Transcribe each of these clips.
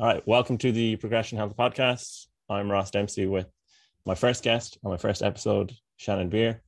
All right, welcome to the Progression Health Podcast. I'm Ross Dempsey with my first guest on my first episode, Shannon Beer.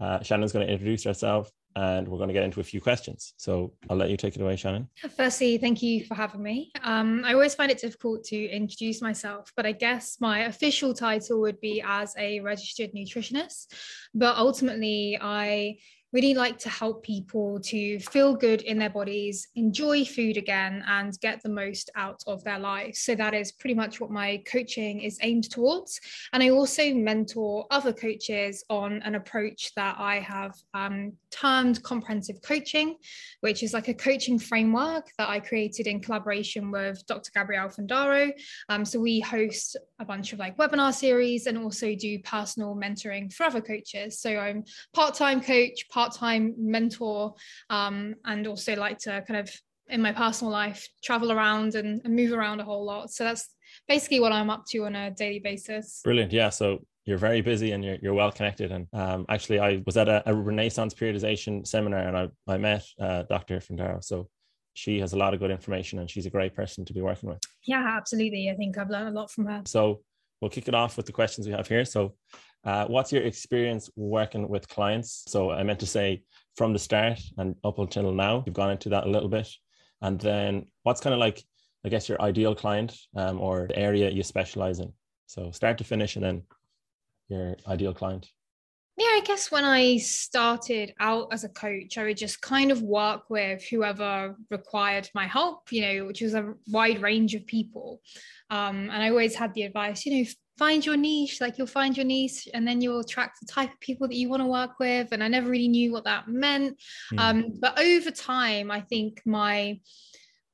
Uh, Shannon's going to introduce herself and we're going to get into a few questions. So I'll let you take it away, Shannon. Firstly, thank you for having me. Um, I always find it difficult to introduce myself, but I guess my official title would be as a registered nutritionist. But ultimately, I really like to help people to feel good in their bodies, enjoy food again, and get the most out of their lives. So that is pretty much what my coaching is aimed towards. And I also mentor other coaches on an approach that I have um, termed comprehensive coaching, which is like a coaching framework that I created in collaboration with Dr. Gabrielle Fundaro. Um, so we host a bunch of like webinar series and also do personal mentoring for other coaches. So I'm part-time coach, part part-time mentor um, and also like to kind of in my personal life travel around and, and move around a whole lot so that's basically what i'm up to on a daily basis brilliant yeah so you're very busy and you're, you're well connected and um, actually i was at a, a, renaissance periodization seminar and i, I met uh, dr Fundaro. so she has a lot of good information and she's a great person to be working with yeah absolutely i think i've learned a lot from her so we'll kick it off with the questions we have here so uh, what's your experience working with clients? So I meant to say from the start and up until now, you've gone into that a little bit. And then what's kind of like, I guess, your ideal client um, or the area you specialize in? So start to finish and then your ideal client. Yeah, I guess when I started out as a coach, I would just kind of work with whoever required my help, you know, which was a wide range of people. Um, and I always had the advice, you know, find your niche like you'll find your niche and then you'll attract the type of people that you want to work with and i never really knew what that meant mm. um, but over time i think my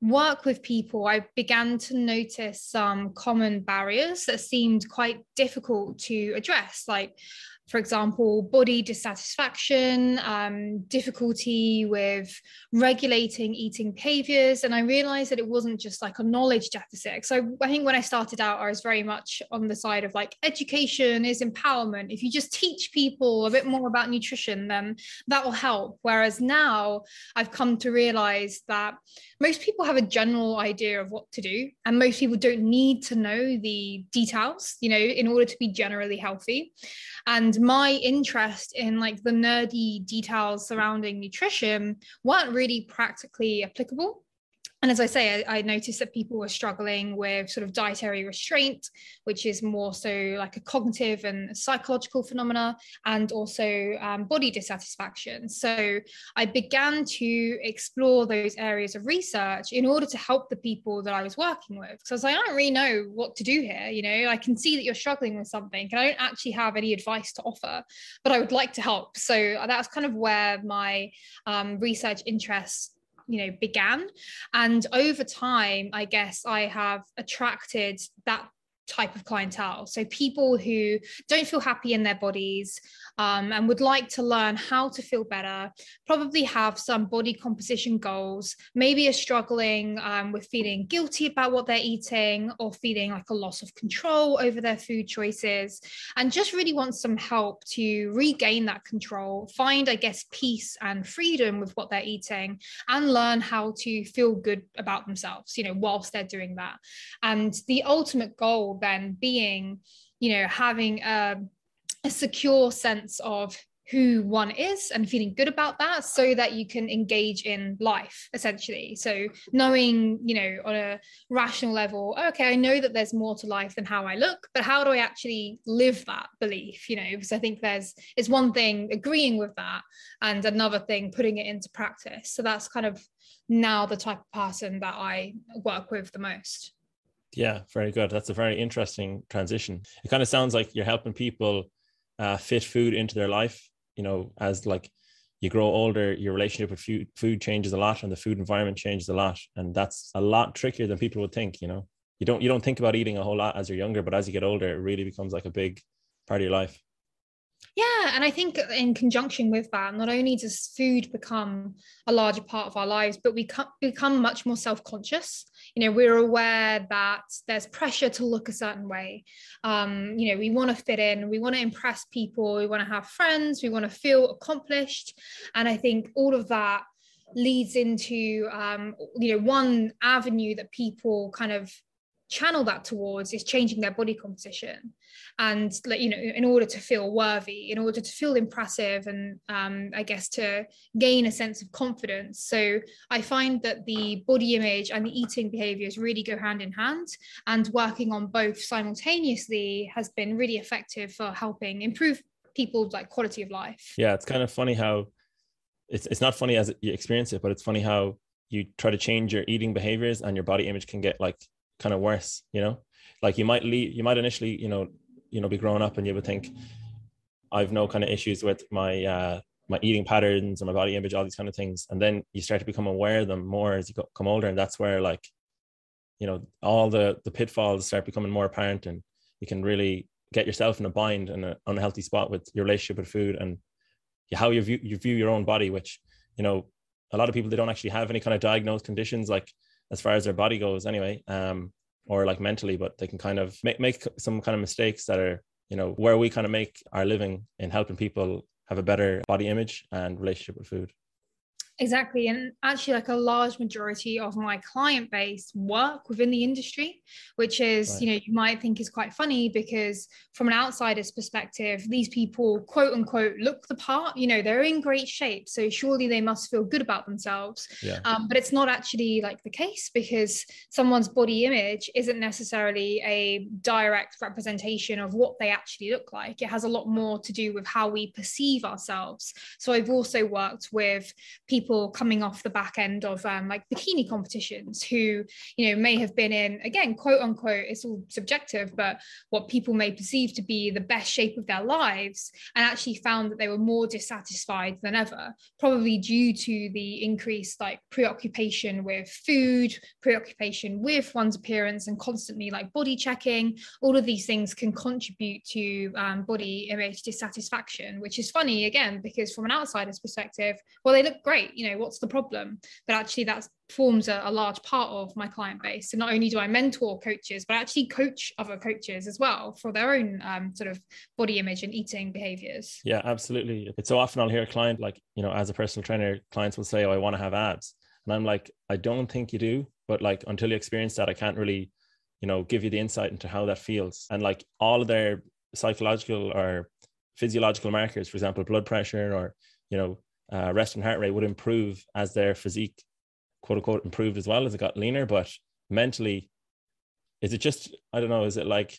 work with people i began to notice some common barriers that seemed quite difficult to address like for example, body dissatisfaction, um, difficulty with regulating eating behaviors. And I realized that it wasn't just like a knowledge deficit. So I think when I started out, I was very much on the side of like education is empowerment. If you just teach people a bit more about nutrition, then that will help. Whereas now I've come to realize that most people have a general idea of what to do, and most people don't need to know the details, you know, in order to be generally healthy. And my interest in like the nerdy details surrounding nutrition weren't really practically applicable and as I say, I, I, noticed that people were struggling with sort of dietary restraint, which is more so like a cognitive and psychological phenomena, and also um, body dissatisfaction. So I began to explore those areas of research in order to help the people that I was working with. So I was like, I don't really know what to do here. You know, I can see that you're struggling with something, and I don't actually have any advice to offer, but I would like to help. So that's kind of where my um, research interest you know began. And over time i guess i have attracted that type of clientele. So people who don't feel happy in their bodies um, and would like to learn how to feel better, probably have some body composition goals, maybe are struggling um, with feeling guilty about what they're eating or feeling like a loss of control over their food choices, and just really want some help to regain that control, find, I guess, peace and freedom with what they're eating, and learn how to feel good about themselves, you know, whilst they're doing that. And the ultimate goal then being you know having a, a secure sense of who one is and feeling good about that so that you can engage in life essentially. So knowing you know on a rational level okay i know that there's more to life than how i look but how do i actually live that belief you know? Because i think there's it's one thing agreeing with that and another thing putting it into practice. So that's kind of now the type of person that i work with the most yeah, very good. That's a very interesting transition. It kind of sounds like you're helping people uh, fit food into their life. You know, as like you grow older, your relationship with food, changes a lot, and the food environment changes a lot, and that's a lot trickier than people would think. You know, you don't you don't think about eating a whole lot as you're younger, but as you get older, it really becomes like a big part of your life. Yeah, and I think in conjunction with that, not only does food become a larger part of our lives, but we become much more self-conscious. You know, we're aware that there's pressure to look a certain way. Um, you know, we want to fit in, we want to impress people, we want to have friends, we want to feel accomplished, and I think all of that leads into um, you know one avenue that people kind of channel that towards is changing their body composition. And like you know in order to feel worthy in order to feel impressive and um, i guess to gain a sense of confidence. So i find that the body image and the eating behaviors really go hand in hand. And working on both simultaneously has been really effective for helping improve people's like quality of life. Yeah it's kind of funny how it's, it's not funny as you experience it but it's funny how you try to change your eating behaviors and your body image can get like kind of worse you know? Like you might leave you might initially you know you know be growing up and you would think i've no kind of issues with my uh my eating patterns and my body image all these kind of things. And then you start to become aware of them more as you come older. And that's where like you know all the the pitfalls start becoming more apparent and you can really get yourself in a bind and an unhealthy spot with your relationship with food and how you view you view your own body which you know a lot of people they don't actually have any kind of diagnosed conditions. Like as far as their body goes anyway um or like mentally but they can kind of make, make some kind of mistakes that are you know where we kind of make our living in helping people have a better body image and relationship with food Exactly. And actually, like a large majority of my client base work within the industry, which is, right. you know, you might think is quite funny because from an outsider's perspective, these people, quote unquote, look the part, you know, they're in great shape. So surely they must feel good about themselves. Yeah. Um, but it's not actually like the case because someone's body image isn't necessarily a direct representation of what they actually look like. It has a lot more to do with how we perceive ourselves. So I've also worked with people people coming off the back end of um, like bikini competitions who you know may have been in again quote unquote it's all subjective but what people may perceive to be the best shape of their lives and actually found that they were more dissatisfied than ever probably due to the increased like preoccupation with food preoccupation with one's appearance and constantly like body checking. All of these things can contribute to um, body image dissatisfaction which is funny again because from an outsider's perspective well they look great you know what's the problem? But actually that forms a, a, large part of my client base. So not only do i mentor coaches but I actually coach other coaches as well for their own um, sort of body image and eating behaviors. Yeah absolutely. It's so often i'll hear a client like you know as a personal trainer clients will say oh i want to have abs. And i'm like i don't think you do but like until you experience that i can't really you know give you the insight into how that feels. And like all of their psychological or physiological markers for example blood pressure or you know uh, resting heart rate would improve as their physique, quote unquote, improved as well as it got leaner. But mentally, is it just, I don't know, is it like,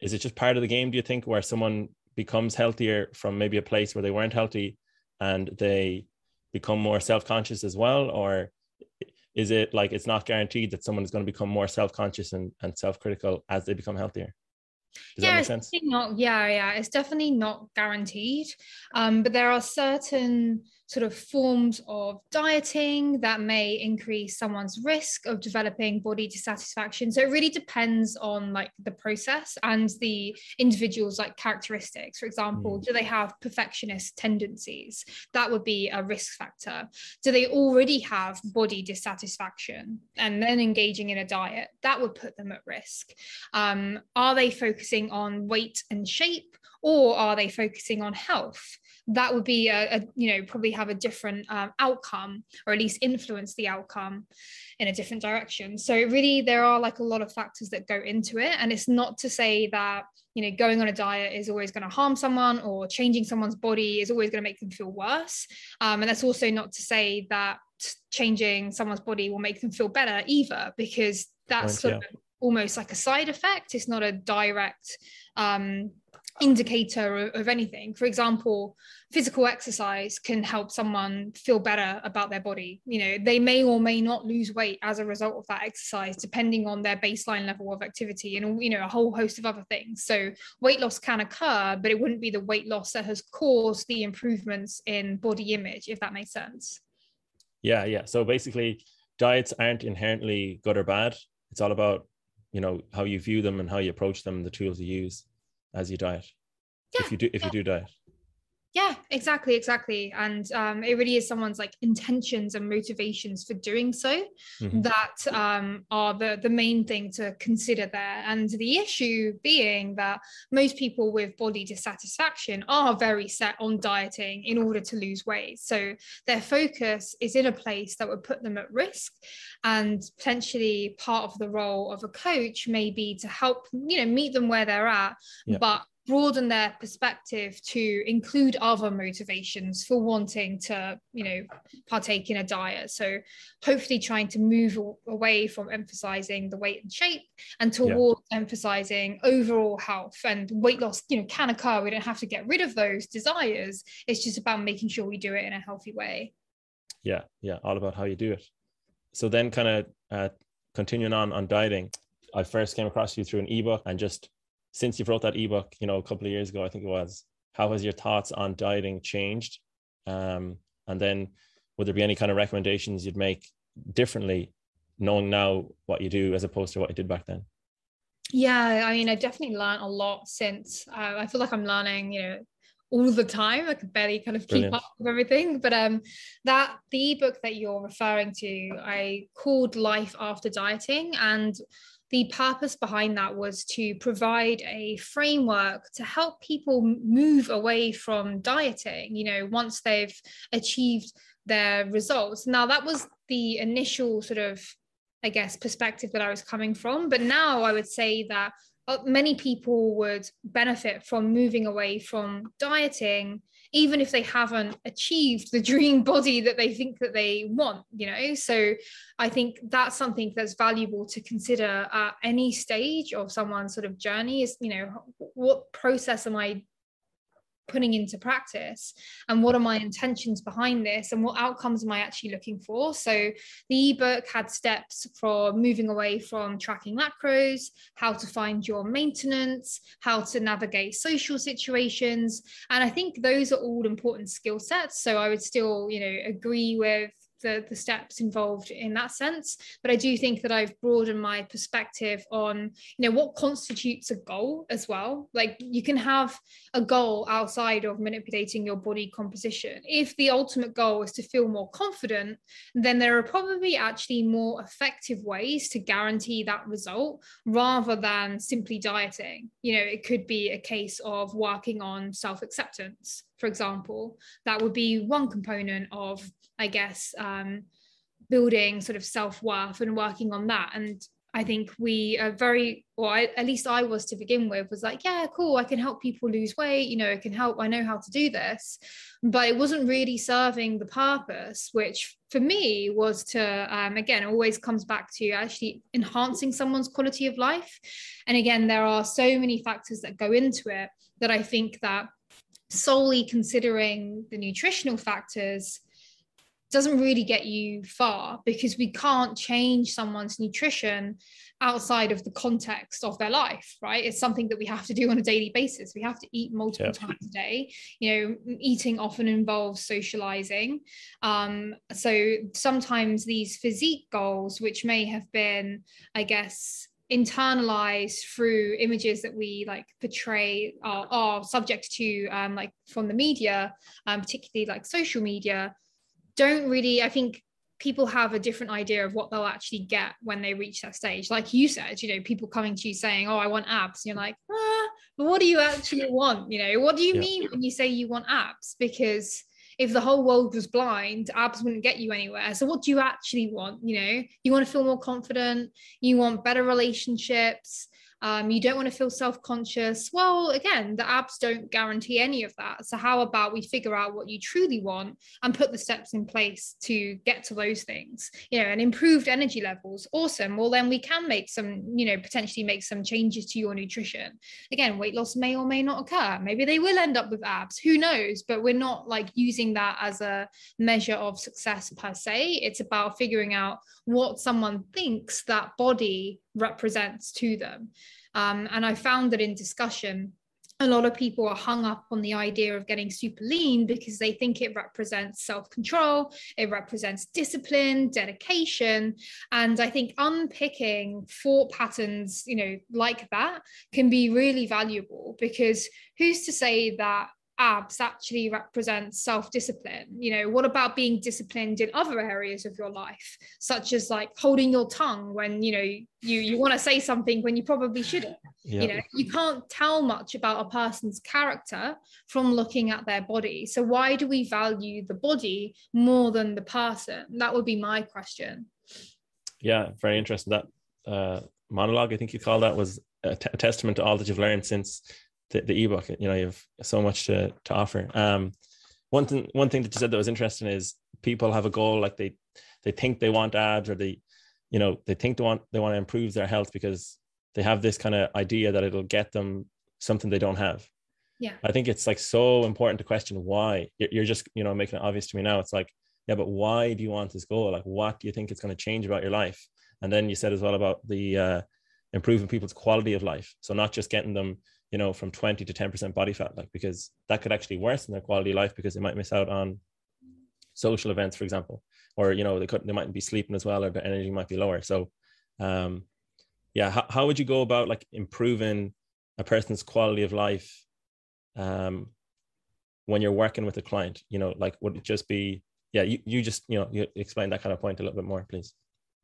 is it just part of the game, do you think, where someone becomes healthier from maybe a place where they weren't healthy and they become more self conscious as well? Or is it like it's not guaranteed that someone is going to become more self conscious and, and self critical as they become healthier? Does yeah, it's not. Yeah, yeah, it's definitely not guaranteed. Um, but there are certain sort of forms of dieting that may increase someone's risk of developing body dissatisfaction. So it really depends on like the process and the individual's like characteristics. For example, mm. do they have perfectionist tendencies? That would be a risk factor. Do they already have body dissatisfaction and then engaging in a diet? That would put them at risk. Um, are they focusing on weight and shape? Or are they focusing on health? That would be a, a, you know probably have a different um, outcome or at least influence the outcome in a different direction. So really there are like a lot of factors that go into it. And it's not to say that you know going on a diet is always going to harm someone or changing someone's body is always going to make them feel worse. Um, and that's also not to say that changing someone's body will make them feel better either because that's Point, sort yeah. of almost like a side effect. It's not a direct um, indicator of, anything. For example, physical exercise can help someone feel better about their body. You know, they may or may not lose weight as a result of that exercise, depending on their baseline level of activity and, you know, a whole host of other things. So weight loss can occur, but it wouldn't be the weight loss that has caused the improvements in body image, if that makes sense. Yeah, yeah. So basically, diets aren't inherently good or bad. It's all about, you know, how you view them and how you approach them, the tools you use as you diet. Yeah, if you do, if yeah. you do diet. Yeah exactly exactly and um, it really is someone's like intentions and motivations for doing so mm-hmm. that um, are the the main thing to consider there and the issue being that most people with body dissatisfaction are very set on dieting in order to lose weight so their focus is in a place that would put them at risk and potentially part of the role of a coach may be to help you know meet them where they're at yeah. but broaden their perspective to include other motivations for wanting to you know partake in a diet. So hopefully trying to move away from emphasizing the weight and shape and towards yeah. emphasizing overall health and weight loss you know can occur. We don't have to get rid of those desires. It's just about making sure we do it in a healthy way. Yeah yeah all about how you do it. So then kind of uh, continuing on on dieting i first came across you through an ebook and just since you've wrote that ebook, you know, a couple of years ago, I think it was, how has your thoughts on dieting changed? Um, and then would there be any kind of recommendations you'd make differently, knowing now what you do as opposed to what you did back then? Yeah, I mean, I definitely learned a lot since. Uh, I feel like I'm learning, you know, all the time. I could barely kind of keep Brilliant. up with everything. But um, that the ebook that you're referring to, I called Life After Dieting, and the purpose behind that was to provide a framework to help people move away from dieting, you know, once they've achieved their results. Now, that was the initial sort of, I guess, perspective that I was coming from. But now I would say that uh, many people would benefit from moving away from dieting even if they haven't achieved the dream body that they think that they want you know? So i think that's something that's valuable to consider at any stage of someone's sort of journey is you know what process am i putting into practice and what are my intentions behind this and what outcomes am i actually looking for. So the ebook had steps for moving away from tracking macros how to find your maintenance how to navigate social situations. And i think those are all important skill sets. So i would still you know agree with the, the steps involved in that sense. But I do think that I've broadened my perspective on, you know, what constitutes a goal as well. Like you can have a goal outside of manipulating your body composition. If the ultimate goal is to feel more confident, then there are probably actually more effective ways to guarantee that result rather than simply dieting. You know, it could be a case of working on self acceptance for example, that would be one component of, I guess, um, building sort of self worth and working on that. And I think we are very, or I, at least I was to begin with, was like, yeah, cool, I can help people lose weight. You know, I can help, I know how to do this. But it wasn't really serving the purpose, which for me was to, um, again, always comes back to actually enhancing someone's quality of life. And again, there are so many factors that go into it that I think that solely considering the nutritional factors doesn't really get you far because we can't change someone's nutrition outside of the context of their life right? It's something that we have to do on a daily basis. We have to eat multiple yep. times a day. You know eating often involves socializing. Um, so sometimes these physique goals which may have been i guess internalized through images that we like portray are, are subject to um, like from the media um, particularly like social media don't really i think people have a different idea of what they'll actually get when they reach that stage like you said you know people coming to you saying oh i want abs and you're like ah, but what do you actually want you know what do you yeah. mean when you say you want abs because if the whole world was blind, abs wouldn't get you anywhere. So what do you actually want? You know, you want to feel more confident, you want better relationships, um, you don't want to feel self conscious. Well, again, the abs don't guarantee any of that. So, how about we figure out what you truly want and put the steps in place to get to those things? You know, and improved energy levels. Awesome. Well, then we can make some, you know, potentially make some changes to your nutrition. Again, weight loss may or may not occur. Maybe they will end up with abs. Who knows? But we're not like using that as a measure of success per se. It's about figuring out what someone thinks that body represents to them. Um, and I found that in discussion, a lot of people are hung up on the idea of getting super lean because they think it represents self control, it represents discipline, dedication. And I think unpicking thought patterns, you know, like that can be really valuable because who's to say that abs actually represent self-discipline. You know what about being disciplined in other areas of your life such as like holding your tongue when you know you you want to say something when you probably shouldn't? You know you can't tell much about a person's character from looking at their body. So why do we value the body more than the person? That would be my question. Yeah very interesting. That uh monologue i think you call that was a, t- a testament to all that you've learned since the, the ebook. You know, you have so much to to offer. Um, one thing one thing that you said that was interesting is people have a goal like they they think they want abs or they you know they think they want they want to improve their health because they have this kind of idea that it'll get them something they don't have. Yeah. I think it's like so important to question why. You're just you know making it obvious to me now. It's like yeah but why do you want this goal? Like what do you think it's going to change about your life? And then you said as well about the uh improving people's quality of life. So not just getting them you know, from 20 to 10% body fat, like because that could actually worsen their quality of life because they might miss out on social events, for example, or you know, they could they mightn't be sleeping as well, or their energy might be lower. So um yeah, how, how would you go about like improving a person's quality of life um when you're working with a client? You know, like would it just be yeah, you, you just you know you explain that kind of point a little bit more, please.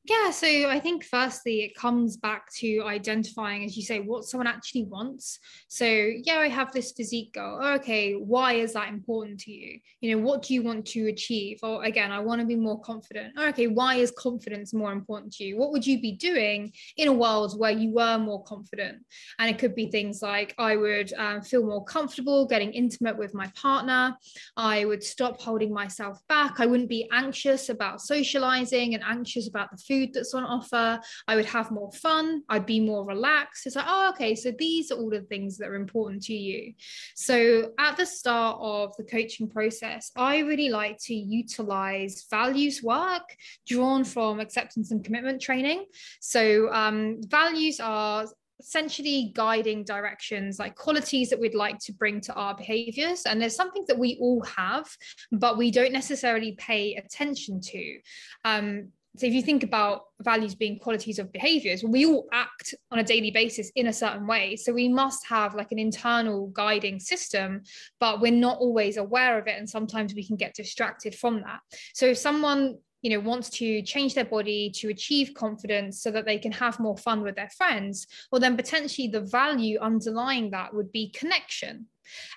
Yeah, so I think firstly, it comes back to identifying, as you say, what someone actually wants. So, yeah, I have this physique goal. Okay, why is that important to you? You know, what do you want to achieve? Or again, I want to be more confident. Okay, why is confidence more important to you? What would you be doing in a world where you were more confident? And it could be things like I would um, feel more comfortable getting intimate with my partner. I would stop holding myself back. I wouldn't be anxious about socializing and anxious about the food food that's on offer. I would have more fun. I'd be more relaxed. It's like, oh, okay. So these are all the things that are important to you. So at the start of the coaching process, I really like to utilize values work drawn from acceptance and commitment training. So um, values are essentially guiding directions like qualities that we'd like to bring to our behaviors and there's something that we all have but we don't necessarily pay attention to um, so if you think about values being qualities of behaviors we all act on a daily basis in a certain way. So we must have like an internal guiding system but we're not always aware of it and sometimes we can get distracted from that. So if someone you know wants to change their body to achieve confidence so that they can have more fun with their friends well then potentially the value underlying that would be connection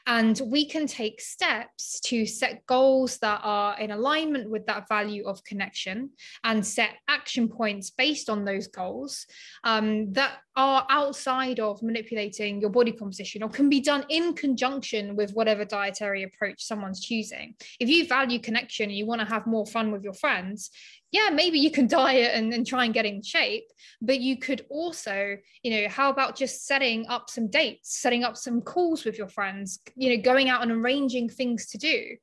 and we can take steps to set goals that are in alignment with that value of connection and set action points based on those goals um, that are outside of manipulating your body composition or can be done in conjunction with whatever dietary approach someone's choosing. If you value connection and you want to have more fun with your friends, yeah, maybe you can diet and, and try and get in shape, but you could also, you know, how about just setting up some dates, setting up some calls with your friends, you know, going out and arranging things to do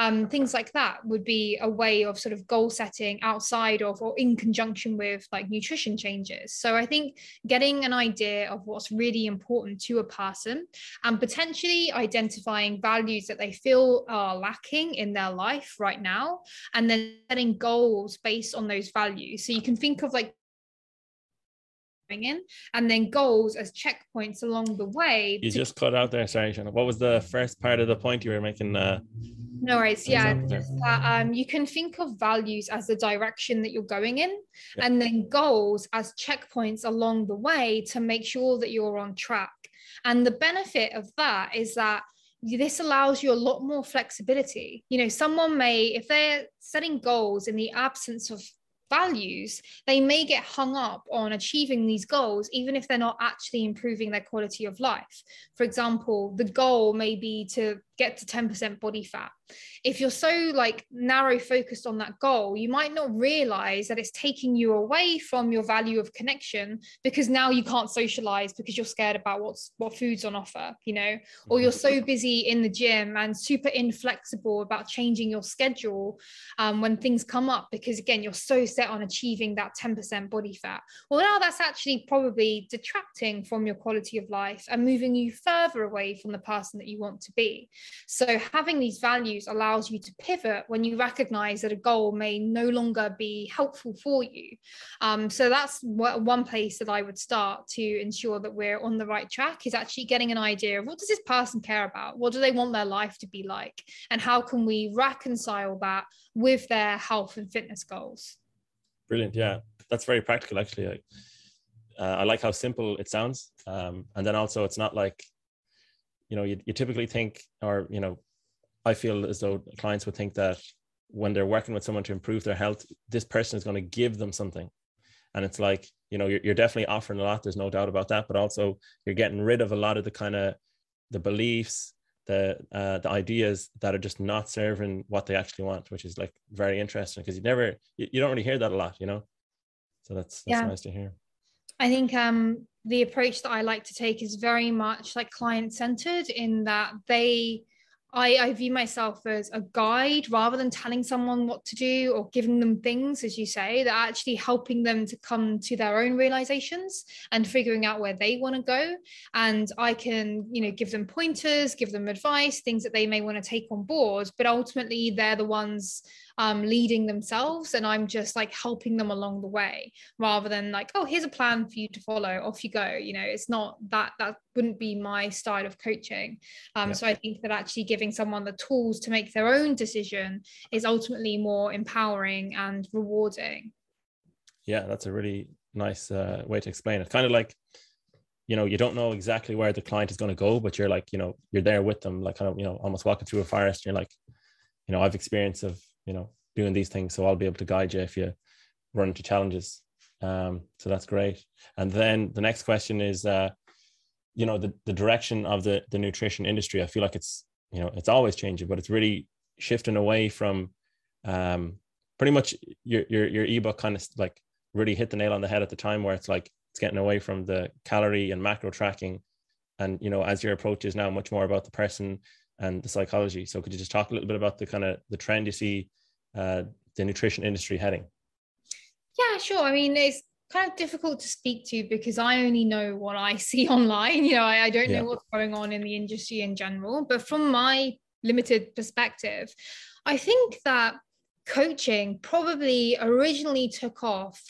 um, things like that would be a way of sort of goal setting outside of or in conjunction with like nutrition changes. So i think getting an idea of what's really important to a person and potentially identifying values that they feel are lacking in their life right now and then setting goals based on those values. So you can think of like in and then goals as checkpoints along the way you to- just cut out there sorry Shana. what was the first part of the point you were making uh no worries. Yeah, um, you can think of values as the direction that you're going in, yeah. and then goals as checkpoints along the way to make sure that you're on track. And the benefit of that is that this allows you a lot more flexibility. You know, someone may, if they're setting goals in the absence of values, they may get hung up on achieving these goals, even if they're not actually improving their quality of life. For example, the goal may be to get to 10% body fat. If you're so like narrow focused on that goal you might not realize that it's taking you away from your value of connection because now you can't socialize because you're scared about what's what food's on offer you know? Or you're so busy in the gym and super inflexible about changing your schedule um, when things come up because again you're so set on achieving that 10% body fat. Well now that's actually probably detracting from your quality of life and moving you further away from the person that you want to be So having these values allows you to pivot when you recognize that a goal may no longer be helpful for you. Um, so that's one place that I would start to ensure that we're on the right track is actually getting an idea of what does this person care about? What do they want their life to be like? And how can we reconcile that with their health and fitness goals? Brilliant. Yeah, that's very practical actually. Like, uh, I like how simple it sounds. Um, and then also it's not like, you know, you, you typically think, or, you know, I feel as though clients would think that when they're working with someone to improve their health, this person is going to give them something. And it's like, you know, you're, you're definitely offering a lot. There's no doubt about that. But also you're getting rid of a lot of the kind of the beliefs, the uh, the ideas that are just not serving what they actually want, which is like very interesting because you never you, you, don't really hear that a lot, you know. So that's that's yeah. nice to hear. I think um, the approach that I like to take is very much like client centered in that they I, I view myself as a guide rather than telling someone what to do or giving them things, as you say, that actually helping them to come to their own realizations and figuring out where they want to go. And I can, you know, give them pointers, give them advice, things that they may want to take on board, but ultimately they're the ones um, leading themselves and i'm just like helping them along the way rather than like oh here's a plan for you to follow off you go you know it's not that that wouldn't be my style of coaching. Um, yeah. so i think that actually giving someone the tools to make their own decision is ultimately more empowering and rewarding. Yeah that's a really nice uh, way to explain it. Kind of like you know you don't know exactly where the client is going to go but you're like you know you're there with them like kind of you know almost walking through a forest you're like you know i've experience of you know doing these things. So i'll be able to guide you if you run into challenges. Um, so that's great. And then the next question is uh, you know the, the direction of the the nutrition industry. I feel like it's you know it's always changing but it's really shifting away from um, pretty much your your your ebook kind of like really hit the nail on the head at the time where it's like it's getting away from the calorie and macro tracking. And you know as your approach is now much more about the person and the psychology. So could you just talk a little bit about the kind of the trend you see uh, the nutrition industry heading? Yeah, sure. I mean, it's kind of difficult to speak to because I only know what I see online. You know, I, I don't yeah. know what's going on in the industry in general. But from my limited perspective, I think that coaching probably originally took off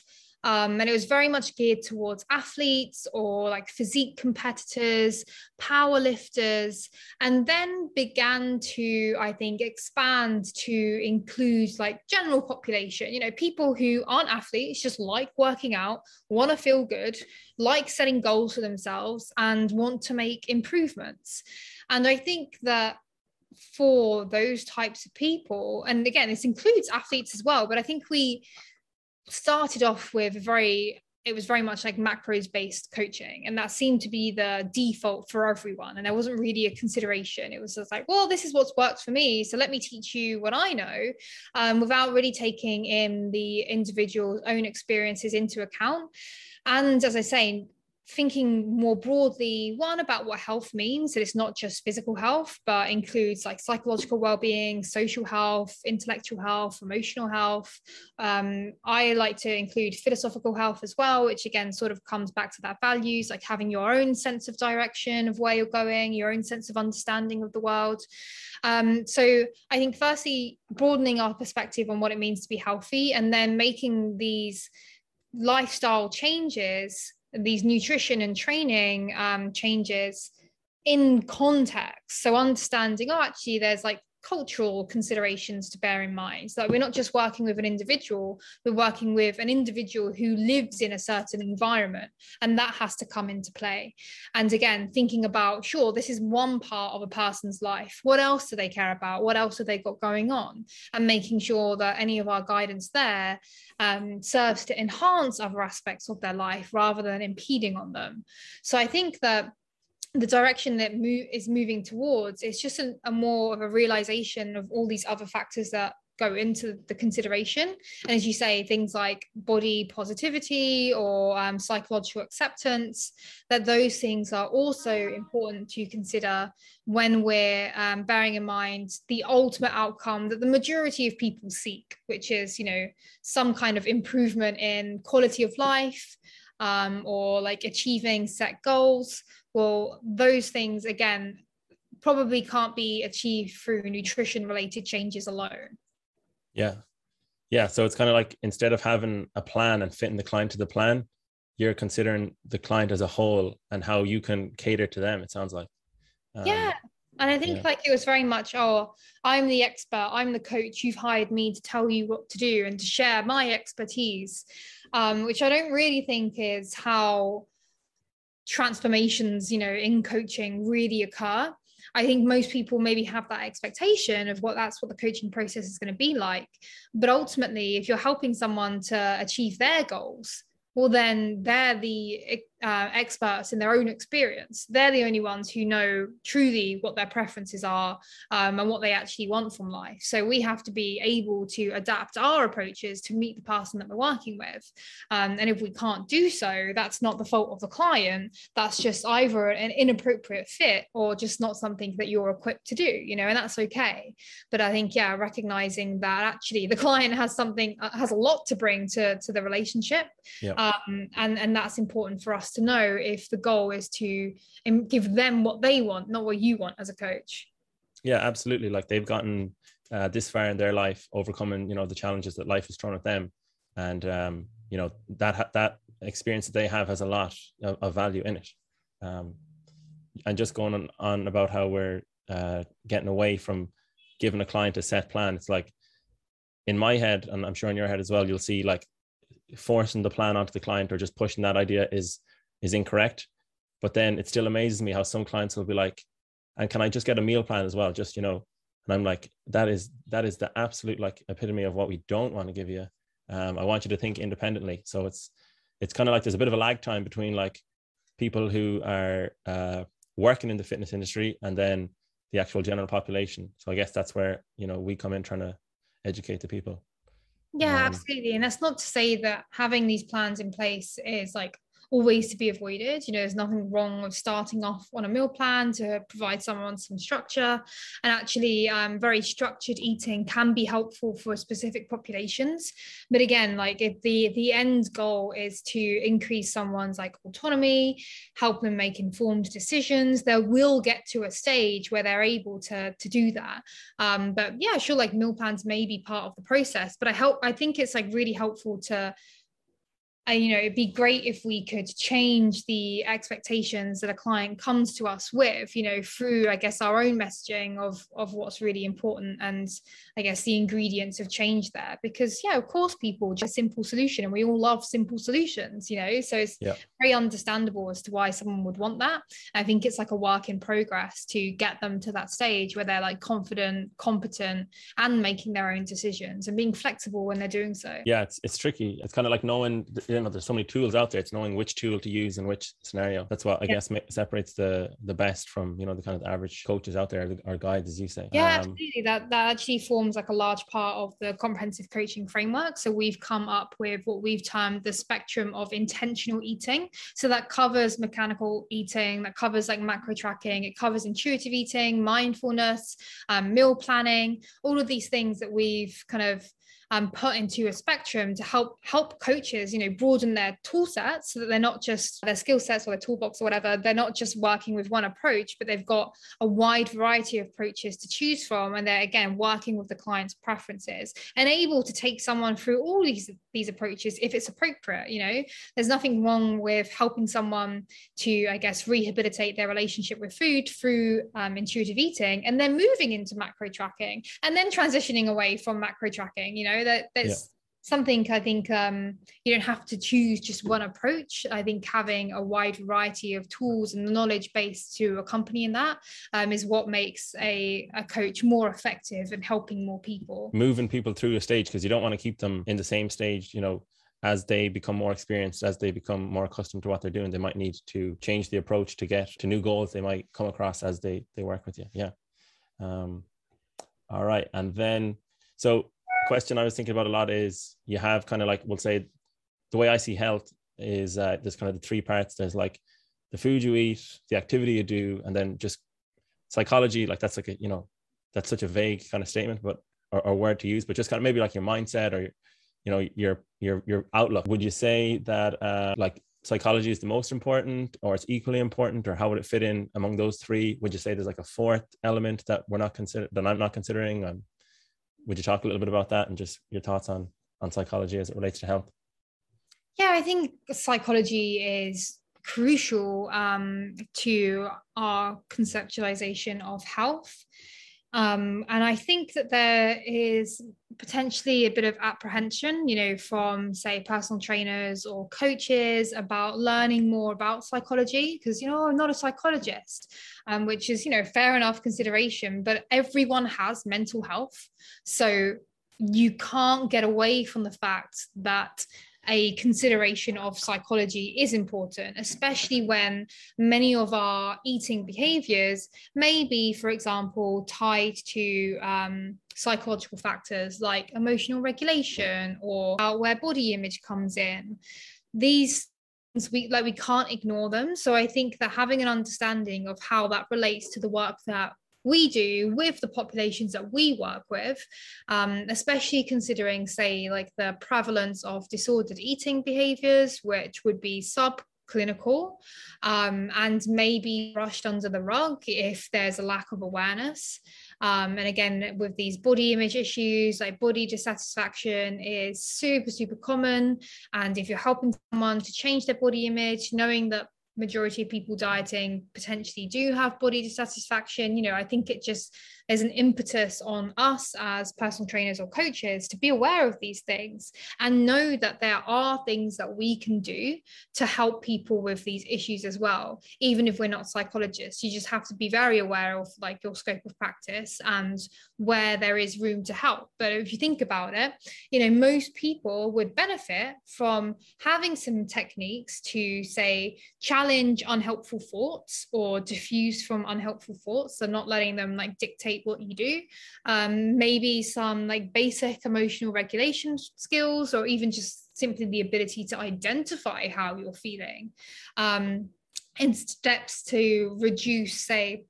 um, and it was very much geared towards athletes or like physique competitors, power lifters, and then began to, I think, expand to include like general population, you know, people who aren't athletes, just like working out, want to feel good, like setting goals for themselves, and want to make improvements. And I think that for those types of people, and again, this includes athletes as well, but I think we started off with very it was very much like macros based coaching and that seemed to be the default for everyone and there wasn't really a consideration. It was just like well this is what's worked for me so let me teach you what i know um, without really taking in the individual's own experiences into account. And as i say thinking more broadly one about what health means that it's not just physical health but includes like psychological well-being social health intellectual health emotional health. Um, i like to include philosophical health as well which again sort of comes back to that values like having your own sense of direction of where you're going your own sense of understanding of the world. Um, so i think firstly broadening our perspective on what it means to be healthy and then making these lifestyle changes these nutrition and training um, changes in context. So understanding, oh, actually, there's like cultural considerations to bear in mind. So we're not just working with an individual, we're working with an individual who lives in a certain environment, and that has to come into play. And again, thinking about, sure, this is one part of a person's life. What else do they care about? What else have they got going on? And making sure that any of our guidance there um, serves to enhance other aspects of their life rather than impeding on them. So I think that the direction that is moving towards is just a, a, more of a realization of all these other factors that go into the consideration. And as you say things like body positivity or um, psychological acceptance that those things are also important to consider when we're um, bearing in mind the ultimate outcome that the majority of people seek which is you know some kind of improvement in quality of life um, or like achieving set goals well those things again probably can't be achieved through nutrition related changes alone. Yeah. Yeah. So it's kind of like instead of having a plan and fitting the client to the plan, you're considering the client as a whole and how you can cater to them, it sounds like. Um, yeah. And I think yeah. like it was very much, oh, I'm the expert, I'm the coach, you've hired me to tell you what to do and to share my expertise, um, which I don't really think is how transformations, you know, in coaching really occur. I think most people maybe have that expectation of what that's what the coaching process is going to be like. But ultimately, if you're helping someone to achieve their goals, well, then they're the uh, experts in their own experience. They're the only ones who know truly what their preferences are um, and what they actually want from life. So we have to be able to adapt our approaches to meet the person that we're working with. Um, and if we can't do so, that's not the fault of the client. That's just either an inappropriate fit or just not something that you're equipped to do, you know, and that's okay. But I think, yeah, recognizing that actually the client has something, uh, has a lot to bring to, to the relationship. Yeah. Um, and, and that's important for us to know if the goal is to give them what they want, not what you want as a coach. Yeah, absolutely. Like they've gotten uh, this far in their life, overcoming you know the challenges that life has thrown at them, and um, you know that that experience that they have has a lot of, of value in it. Um, and just going on, on about how we're uh, getting away from giving a client a set plan. It's like in my head, and I'm sure in your head as well, you'll see like forcing the plan onto the client or just pushing that idea is is incorrect. But then it still amazes me how some clients will be like, and can I just get a meal plan as well? Just, you know, and I'm like, that is that is the absolute like epitome of what we don't want to give you. Um, I want you to think independently. So it's it's kind of like there's a bit of a lag time between like people who are uh, working in the fitness industry and then the actual general population. So I guess that's where you know we come in trying to educate the people. Yeah, um, absolutely. And that's not to say that having these plans in place is like always to be avoided. You know, there's nothing wrong with starting off on a meal plan to provide someone some structure. And actually, um, very structured eating can be helpful for specific populations. But again, like if the the end goal is to increase someone's like autonomy, help them make informed decisions, they will get to a stage where they're able to to do that. Um, but yeah, sure, like meal plans may be part of the process. But I help. I think it's like really helpful to Uh, you know it'd be great if we could change the expectations that a client comes to us with you know through i guess our own messaging of of what's really important and i guess the ingredients have changed there. Because yeah of course people just simple solution and we all love simple solutions you know? So it's yeah. very understandable as to why someone would want that. I think it's like a work in progress to get them to that stage where they're like confident competent and making their own decisions and being flexible when they're doing so. Yeah it's, it's tricky. It's kind of like knowing know there's so many tools out there. It's knowing which tool to use in which scenario. That's what i yeah. guess separates the the best from you know the kind of average coaches out there or guides as you say. Yeah um, absolutely. That that actually forms like a large part of the comprehensive coaching framework. So we've come up with what we've termed the spectrum of intentional eating. So that covers mechanical eating that covers like macro tracking. It covers intuitive eating mindfulness um, meal planning all of these things that we've kind of um, put into a spectrum to help help coaches, you know, broaden their tool sets so that they're not just their skill sets or their toolbox or whatever. They're not just working with one approach, but they've got a wide variety of approaches to choose from, and they're again working with the client's preferences and able to take someone through all these these approaches if it's appropriate. You know, there's nothing wrong with helping someone to, I guess, rehabilitate their relationship with food through um, intuitive eating, and then moving into macro tracking, and then transitioning away from macro tracking. You know that there's yeah. something i think um, you don't have to choose just one approach i think having a wide variety of tools and knowledge base to accompany in that um, is what makes a, a coach more effective and helping more people moving people through a stage because you don't want to keep them in the same stage you know as they become more experienced, as they become more accustomed to what they're doing, they might need to change the approach to get to new goals they might come across as they they work with you. Yeah. Um, all right, and then so question I was thinking about a lot is you have kind of like we'll say the way I see health is uh, there's kind of the three parts. There's like the food you eat, the activity you do, and then just psychology. Like that's like a you know that's such a vague kind of statement, but or, or word to use, but just kind of maybe like your mindset or you know your your your outlook. Would you say that uh, like psychology is the most important or it's equally important or how would it fit in among those three would you say there's like a fourth element that we're not consider that i'm not considering um, would you talk a little bit about that and just your thoughts on on psychology as it relates to health? Yeah i think psychology is crucial um, to our conceptualization of health um, and I think that there is potentially a bit of apprehension, you know, from say personal trainers or coaches about learning more about psychology because, you know, I'm not a psychologist, um, which is, you know, fair enough consideration, but everyone has mental health. So you can't get away from the fact that a consideration of psychology is important, especially when many of our eating behaviors may be, for example, tied to um, psychological factors like emotional regulation or where body image comes in. These we like we can't ignore them so i think that having an understanding of how that relates to the work that we do with the populations that we work with, um, especially considering, say, like the prevalence of disordered eating behaviors, which would be sub clinical um, and maybe brushed under the rug if there's a lack of awareness. Um, and again, with these body image issues, like body dissatisfaction is super, super common. And if you're helping someone to change their body image, knowing that majority of people dieting potentially do have body dissatisfaction. You know i think it just there's an impetus on us as personal trainers or coaches to be aware of these things and know that there are things that we can do to help people with these issues as well. Even if we're not psychologists you just have to be very aware of like your scope of practice and where there is room to help. But if you think about it you know most people would benefit from having some techniques to say challenge unhelpful thoughts or diffuse from unhelpful thoughts so not letting them like dictate what you do. Um, maybe some like basic emotional regulation skills or even just simply the ability to identify how you're feeling. Um, and steps to reduce say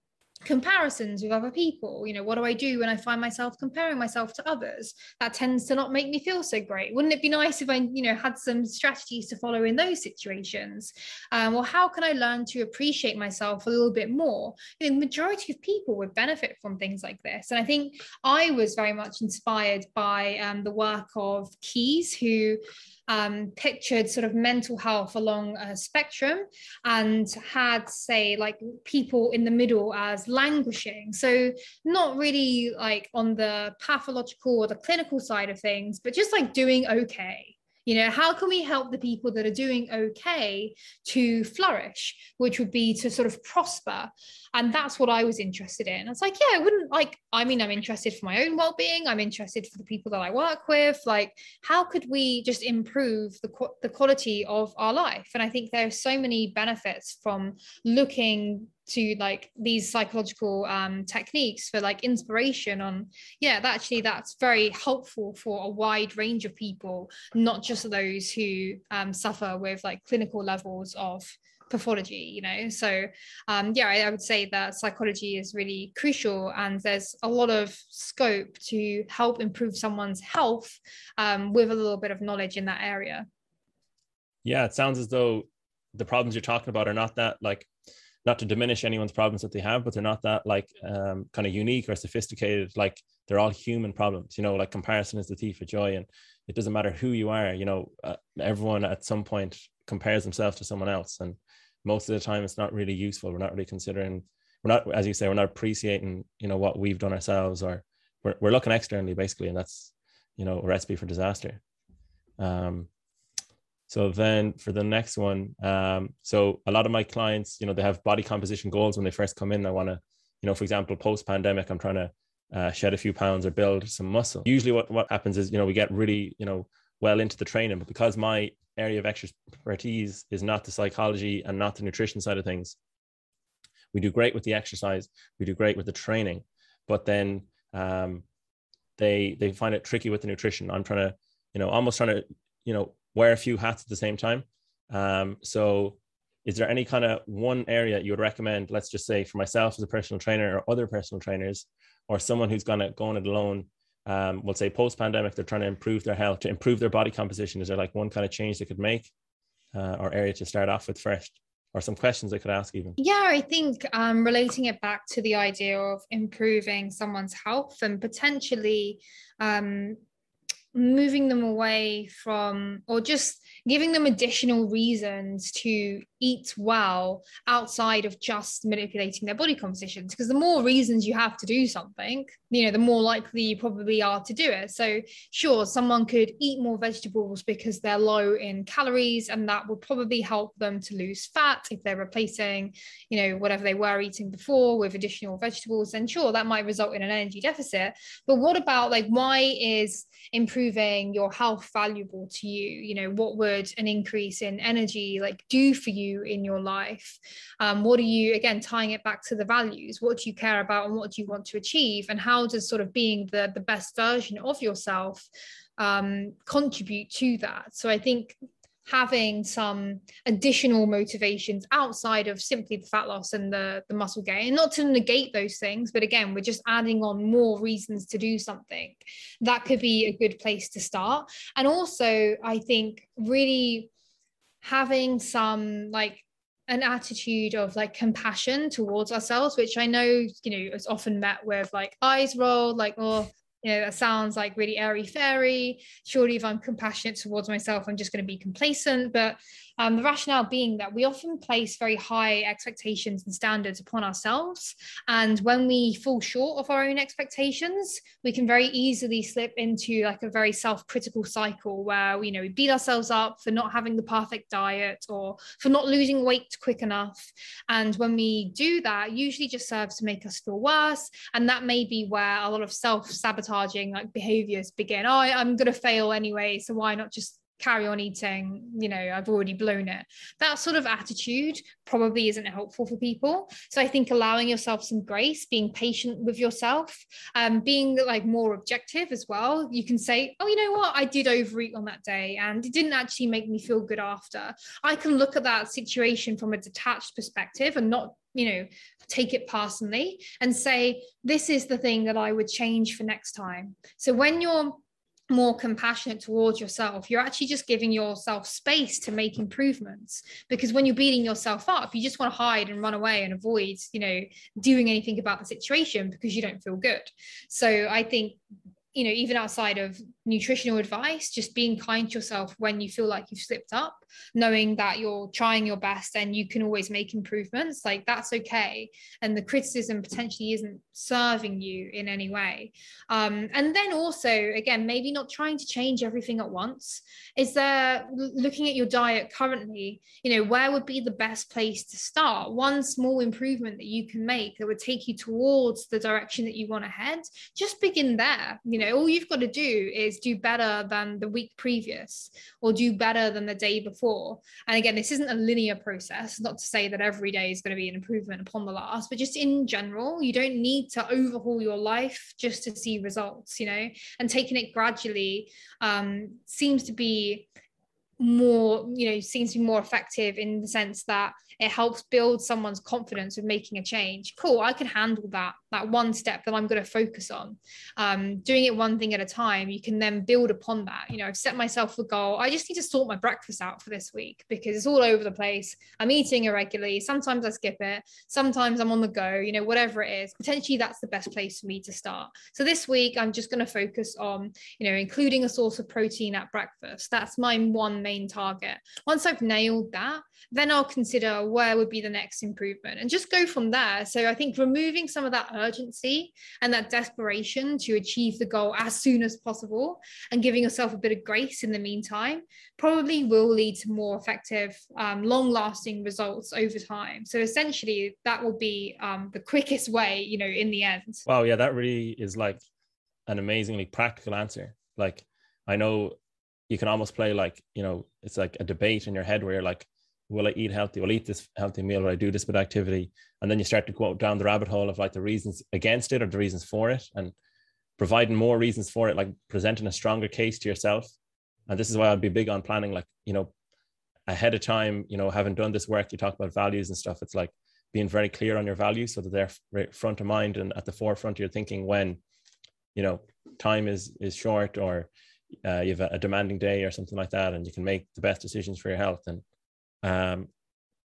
comparisons with other people. You know what do i do when i find myself comparing myself to others? That tends to not make me feel so great. Wouldn't it be nice if i you know had some strategies to follow in those situations? Um, well how can i learn to appreciate myself a little bit more? You know the majority of people would benefit from things like this. And i think i was very much inspired by um, the work of Keyes who um, pictured sort of mental health along a spectrum and had, say, like people in the middle as languishing. So, not really like on the pathological or the clinical side of things, but just like doing okay you know how can we help the people that are doing okay to flourish which would be to sort of prosper? And that's what i was interested in. It's like yeah i wouldn't like i mean i'm interested for my own well-being. I'm interested for the people that i work with. Like how could we just improve the, the quality of our life? And i think there are so many benefits from looking to like these psychological um, techniques for like inspiration on yeah that actually that's very helpful for a wide range of people not just those who um, suffer with like clinical levels of pathology you know? So um, yeah I, I, would say that psychology is really crucial and there's a lot of scope to help improve someone's health um, with a little bit of knowledge in that area. Yeah it sounds as though the problems you're talking about are not that like not to diminish anyone's problems that they have, but they're not that like um, kind of unique or sophisticated. Like they're all human problems, you know, like comparison is the thief of joy. And it doesn't matter who you are, you know, uh, everyone at some point compares themselves to someone else. And most of the time it's not really useful. We're not really considering, we're not, as you say, we're not appreciating, you know, what we've done ourselves or we're, we're looking externally basically. And that's, you know, a recipe for disaster. Um, so then for the next one, um, so a lot of my clients, you know, they have body composition goals when they first come in. I want to, you know, for example, post pandemic, I'm trying to uh, shed a few pounds or build some muscle. Usually, what what happens is, you know, we get really, you know, well into the training, but because my area of expertise is not the psychology and not the nutrition side of things, we do great with the exercise, we do great with the training, but then um, they they find it tricky with the nutrition. I'm trying to, you know, almost trying to, you know, wear a few hats at the same time. Um, so is there any kind of one area you would recommend, let's just say for myself as a personal trainer or other personal trainers, or someone who's gonna go on it alone, um, we'll say post-pandemic, they're trying to improve their health, to improve their body composition. Is there like one kind of change they could make? uh, or area to start off with first or some questions I could ask even? Yeah, I think um, relating it back to the idea of improving someone's health and potentially um, moving them away from, or just giving them additional reasons to eat well outside of just manipulating their body compositions because the more reasons you have to do something you know the more likely you probably are to do it. So sure someone could eat more vegetables because they're low in calories and that would probably help them to lose fat if they're replacing you know whatever they were eating before with additional vegetables. Then sure that might result in an energy deficit but what about like why is improving your health valuable to you? You know what would an increase in energy like do for you in your life? Um, what are you again tying it back to the values? What do you care about and what do you want to achieve? And how does sort of being the the best version of yourself um, contribute to that? So i think having some additional motivations outside of simply the fat loss and the, the muscle gain and not to negate those things but again we're just adding on more reasons to do something. That could be a good place to start. And also i think really having some like an attitude of like compassion towards ourselves, which I know, you know, is often met with like eyes rolled, like, oh, you know, that sounds like really airy fairy. Surely, if I'm compassionate towards myself, I'm just going to be complacent. But um, the rationale being that we often place very high expectations and standards upon ourselves. And when we fall short of our own expectations, we can very easily slip into like a very self critical cycle where, you know, we beat ourselves up for not having the perfect diet or for not losing weight quick enough. And when we do that, usually just serves to make us feel worse. And that may be where a lot of self sabotaging like behaviors begin. Oh, I'm going to fail anyway. So why not just carry on eating you know i've already blown it. That sort of attitude probably isn't helpful for people. So i think allowing yourself some grace being patient with yourself um, being like more objective as well. You can say oh you know what? I did overeat on that day and it didn't actually make me feel good after. I can look at that situation from a detached perspective and not you know take it personally and say this is the thing that i would change for next time. So when you're more compassionate towards yourself. You're actually just giving yourself space to make improvements. Because when you're beating yourself up you just want to hide and run away and avoid you know doing anything about the situation because you don't feel good. So i think you know even outside of nutritional advice just being kind to yourself when you feel like you've slipped up knowing that you're trying your best and you can always make improvements like that's okay. And the criticism potentially isn't serving you in any way. Um, and then also again maybe not trying to change everything at once. Is there looking at your diet currently you know where would be the best place to start? One small improvement that you can make that would take you towards the direction that you want to head just begin there you know all you've got to do is do better than the week previous or do better than the day before. And again, this isn't a linear process, not to say that every day is going to be an improvement upon the last, but just in general, you don't need to overhaul your life just to see results, you know, and taking it gradually um, seems to be more you know seems to be more effective in the sense that it helps build someone's confidence of making a change. Cool i can handle that that one step that i'm going to focus on. Um, doing it one thing at a time you can then build upon that. You know i've set myself a goal. I just need to sort my breakfast out for this week because it's all over the place. I'm eating irregularly. Sometimes i skip it. Sometimes i'm on the go you know whatever it is. Potentially that's the best place for me to start. So this week i'm just going to focus on you know including a source of protein at breakfast. That's my one main target. Once i've nailed that then i'll consider where would be the next improvement and just go from there. So i think removing some of that urgency and that desperation to achieve the goal as soon as possible and giving yourself a bit of grace in the meantime probably will lead to more effective um, long lasting results over time. So essentially that will be um, the quickest way you know in the end. Wow yeah that really is like an amazingly practical answer. Like i know you can almost play like you know it's like a debate in your head where you're like will I eat healthy? Will I eat this healthy meal? Will I do this bit activity? And then you start to go down the rabbit hole of like the reasons against it or the reasons for it and providing more reasons for it, like presenting a stronger case to yourself. And this is why I'd be big on planning, like, you know, ahead of time, you know, having done this work, you talk about values and stuff. It's like being very clear on your values so that they're front of mind and at the forefront of your thinking when, you know, time is is short or uh, you have a, a demanding day or something like that, and you can make the best decisions for your health. And um,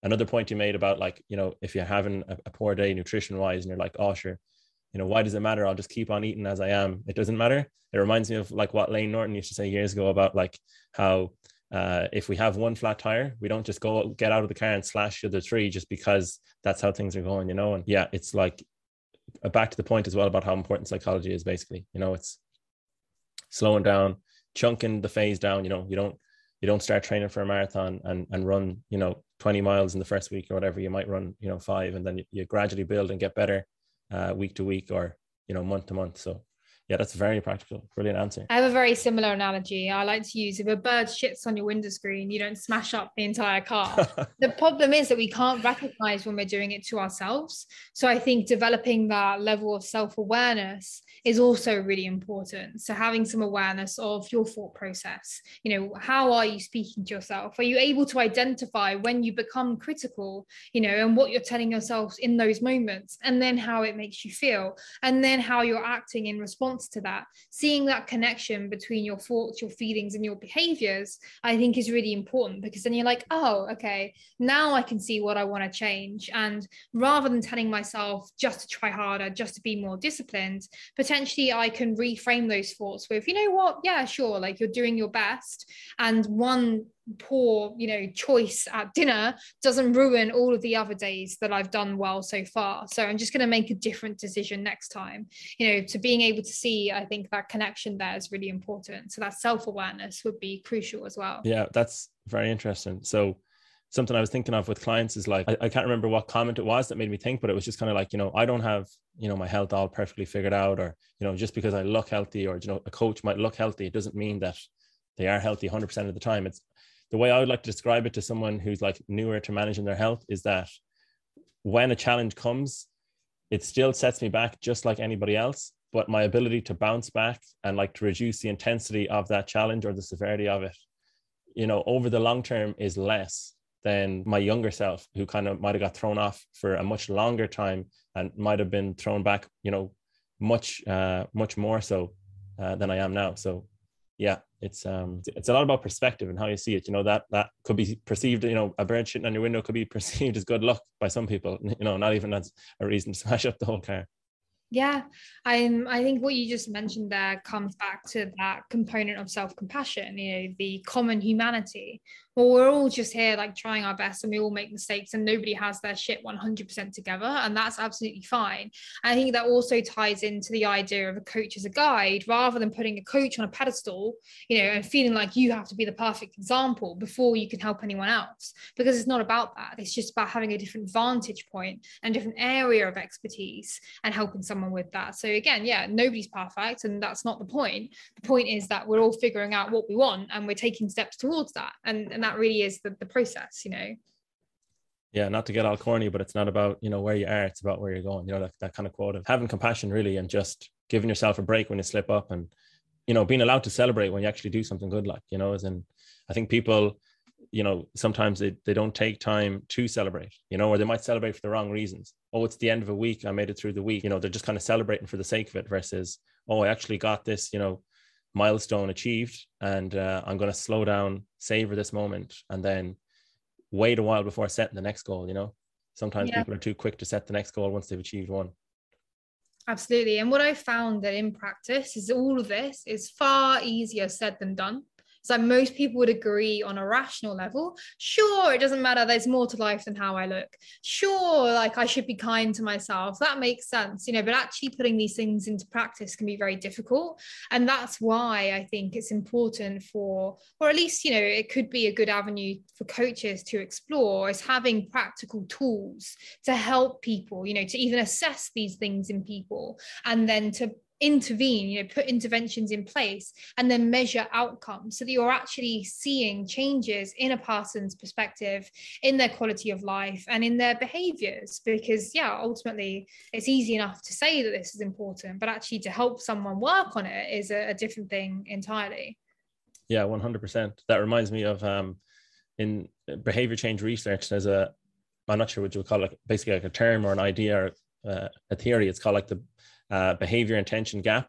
another point you made about like you know if you're having a, a poor day nutrition wise and you're like oh sure you know why does it matter? I'll just keep on eating as i am. It doesn't matter. It reminds me of like what Layne Norton used to say years ago about like how uh, if we have one flat tire we don't just go get out of the car and slash the other three just because that's how things are going you know? And yeah it's like back to the point as well about how important psychology is basically. You know it's slowing down chunking the phase down you know you don't you don't start training for a marathon and and run you know 20 miles in the first week or whatever. You might run you know five and then you, you gradually build and get better uh, week to week or you know month to month. So yeah that's very practical. Brilliant answer. I have a very similar analogy. I like to use if a bird shits on your window screen you don't smash up the entire car. The problem is that we can't recognize when we're doing it to ourselves. So i think developing that level of self-awareness is also really important. So having some awareness of your thought process, you know, how are you speaking to yourself? Are you able to identify when you become critical, you know, and what you're telling yourself in those moments, and then how it makes you feel, and then how you're acting in response to that. Seeing that connection between your thoughts, your feelings, and your behaviors, I think is really important because then you're like, oh, okay, now I can see what I want to change. And rather than telling myself just to try harder, just to be more disciplined, potentially I can reframe those thoughts with, you know what, yeah, sure, like you're doing your best. And one poor, you know, choice at dinner doesn't ruin all of the other days that I've done well so far. So I'm just going to make a different decision next time. You know, to being able to see, I think that connection there is really important. So that self awareness would be crucial as well. Yeah, that's very interesting. So something I was thinking of with clients is like, I, I, can't remember what comment it was that made me think, but it was just kind of like, you know, I don't have, you know, my health all perfectly figured out, or, you know, just because I look healthy or, you know, a coach might look healthy, it doesn't mean that they are healthy 100% of the time. It's the way I would like to describe it to someone who's like newer to managing their health is that when a challenge comes, it still sets me back just like anybody else. But my ability to bounce back and like to reduce the intensity of that challenge or the severity of it, you know, over the long term is less than my younger self who kind of might have got thrown off for a much longer time and might have been thrown back you know much uh much more so uh, than i am now so yeah it's um it's a lot about perspective and how you see it you know that that could be perceived you know a bird shitting on your window could be perceived as good luck by some people you know not even as a reason to smash up the whole car yeah, I'm. I think what you just mentioned there comes back to that component of self-compassion. You know, the common humanity. Well, we're all just here like trying our best, and we all make mistakes, and nobody has their shit 100% together, and that's absolutely fine. I think that also ties into the idea of a coach as a guide, rather than putting a coach on a pedestal, you know, and feeling like you have to be the perfect example before you can help anyone else, because it's not about that. It's just about having a different vantage point and different area of expertise and helping someone someone with that. So again, yeah, nobody's perfect, and that's not the point. The point is that we're all figuring out what we want and we're taking steps towards that. And, and that really is the, the process, you know. Yeah, not to get all corny, but it's not about, you know, where you are, it's about where you're going. You know, that, that kind of quote of having compassion really and just giving yourself a break when you slip up and, you know, being allowed to celebrate when you actually do something good, like, you know, as in I think people you know sometimes they, they don't take time to celebrate you know or they might celebrate for the wrong reasons oh it's the end of a week i made it through the week you know they're just kind of celebrating for the sake of it versus oh i actually got this you know milestone achieved and uh, i'm going to slow down savor this moment and then wait a while before setting the next goal you know? Sometimes yeah. people are too quick to set the next goal once they've achieved one. Absolutely and what i found that in practice is all of this is far easier said than done so most people would agree on a rational level. Sure, it doesn't matter. There's more to life than how I look. Sure, like I should be kind to myself. That makes sense, you know, but actually putting these things into practice can be very difficult. And that's why I think it's important for, or at least, you know, it could be a good avenue for coaches to explore is having practical tools to help people, you know, to even assess these things in people and then to intervene you know put interventions in place and then measure outcomes so that you're actually seeing changes in a person's perspective in their quality of life and in their behaviors. Because yeah ultimately it's easy enough to say that this is important but actually to help someone work on it is a, a different thing entirely. Yeah 100% that reminds me of um in behavior change research there's a i'm not sure what you would call it basically like a term or an idea or uh, a theory. It's called like the uh, behavior intention gap.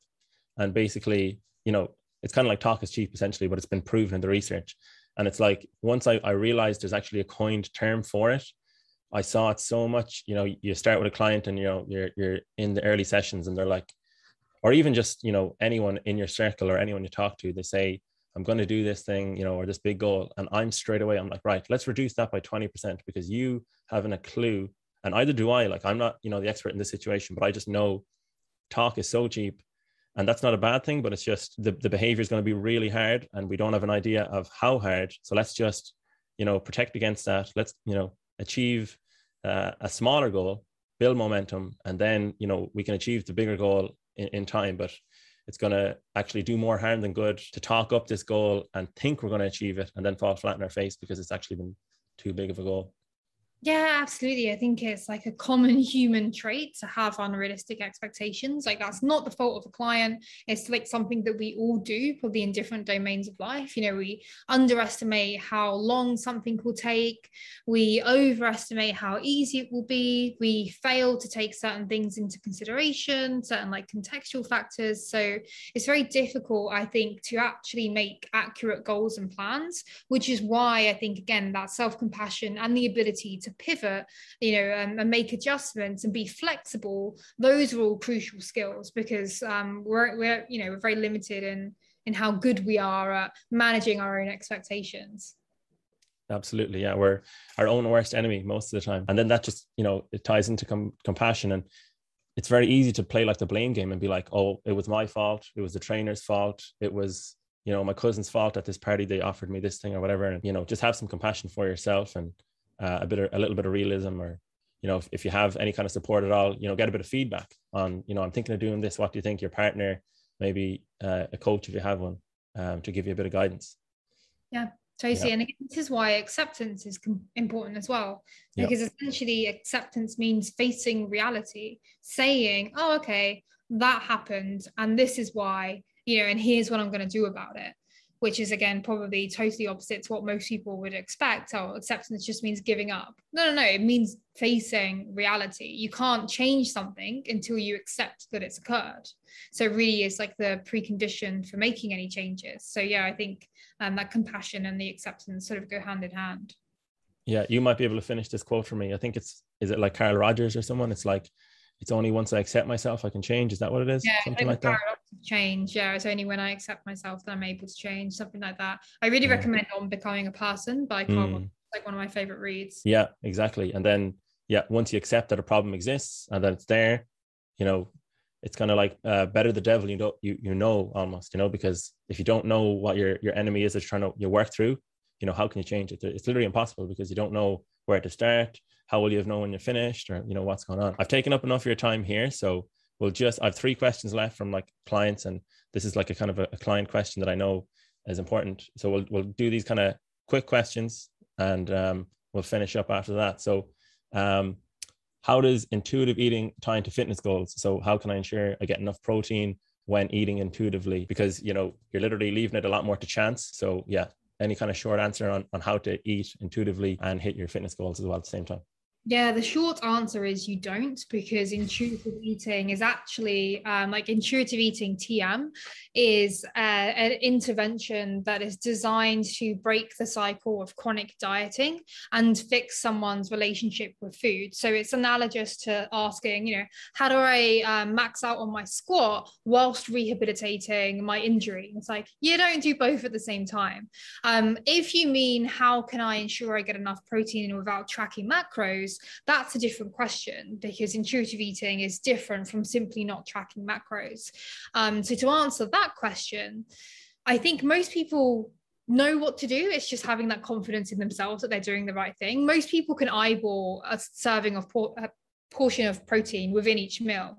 And basically, you know, it's kind of like talk is cheap essentially, but it's been proven in the research And it's like once I, I realized there's actually a coined term for it, I saw it so much. You know, you start with a client and you know you're you're in the early sessions and they're like, or even just you know anyone in your circle or anyone you talk to, they say, I'm going to do this thing, you know, or this big goal. And I'm straight away, I'm like, right, let's reduce that by 20% because you haven't a clue. And either do I, like, I'm not, you know, the expert in this situation, but I just know talk is so cheap. And that's not a bad thing, but it's just the, the behavior is going to be really hard and we don't have an idea of how hard. So let's just, you know, protect against that. Let's, you know, achieve uh, a smaller goal, build momentum, and then, you know, we can achieve the bigger goal in, in time. But it's going to actually do more harm than good to talk up this goal and think we're going to achieve it and then fall flat in our face because it's actually been too big of a goal. Yeah, absolutely. I think it's like a common human trait to have unrealistic expectations. Like that's not the fault of a client. It's like something that we all do, probably in different domains of life. You know, we underestimate how long something will take. We overestimate how easy it will be. We fail to take certain things into consideration, certain like contextual factors. So it's very difficult, I think, to actually make accurate goals and plans, which is why I think again that self-compassion and the ability to to pivot, you know, um, and make adjustments and be flexible. Those are all crucial skills because um, we're, we're, you know, we're very limited in in how good we are at managing our own expectations. Absolutely, yeah, we're our own worst enemy most of the time, and then that just you know it ties into com- compassion and it's very easy to play like the blame game and be like, oh, it was my fault. It was the trainer's fault. It was, you know, my cousin's fault at this party. They offered me this thing or whatever. And, you know, just have some compassion for yourself and uh, a bit of, a little bit of realism or you know if, if you have any kind of support at all you know get a bit of feedback on you know i'm thinking of doing this what do you think your partner maybe uh, a coach if you have one um, to give you a bit of guidance yeah totally yeah. and again, this is why acceptance is com- important as well because yeah. essentially acceptance means facing reality saying oh okay that happened and this is why you know and here's what i'm going to do about it which is again probably totally opposite to what most people would expect. Oh, acceptance just means giving up. No, no, no. It means facing reality. You can't change something until you accept that it's occurred. So it really is like the precondition for making any changes. So yeah, I think um, that compassion and the acceptance sort of go hand in hand. Yeah, you might be able to finish this quote for me. I think it's is it like Carl Rogers or someone? It's like it's only once I accept myself I can change. Is that what it is? Yeah, something like that. Change. Yeah, it's only when I accept myself that I'm able to change. Something like that. I really yeah. recommend on becoming a person by Carl. Mm. Like one of my favorite reads. Yeah, exactly. And then yeah, once you accept that a problem exists and that it's there, you know, it's kind of like uh, better the devil you don't you you know almost you know because if you don't know what your your enemy is that's trying to you work through, you know how can you change it? It's literally impossible because you don't know where to start how will you have known when you're finished or you know what's going on? I've taken up enough of your time here so we'll just i have three questions left from like clients and this is like a kind of a, a client question that i know is important. So we'll, we'll do these kind of quick questions and um, we'll finish up after that. So um, how does intuitive eating tie into fitness goals? So how can i ensure i get enough protein when eating intuitively? Because you know you're literally leaving it a lot more to chance. So yeah any kind of short answer on, on how to eat intuitively and hit your fitness goals as well at the same time yeah, the short answer is you don't because intuitive eating is actually um, like intuitive eating TM is uh, an intervention that is designed to break the cycle of chronic dieting and fix someone's relationship with food. So it's analogous to asking, you know, how do I um, max out on my squat whilst rehabilitating my injury? It's like you don't do both at the same time. Um, if you mean how can I ensure I get enough protein without tracking macros? That's a different question because intuitive eating is different from simply not tracking macros. Um, so to answer that question, I think most people know what to do. It's just having that confidence in themselves that they're doing the right thing. Most people can eyeball a serving of por- portion of protein within each meal.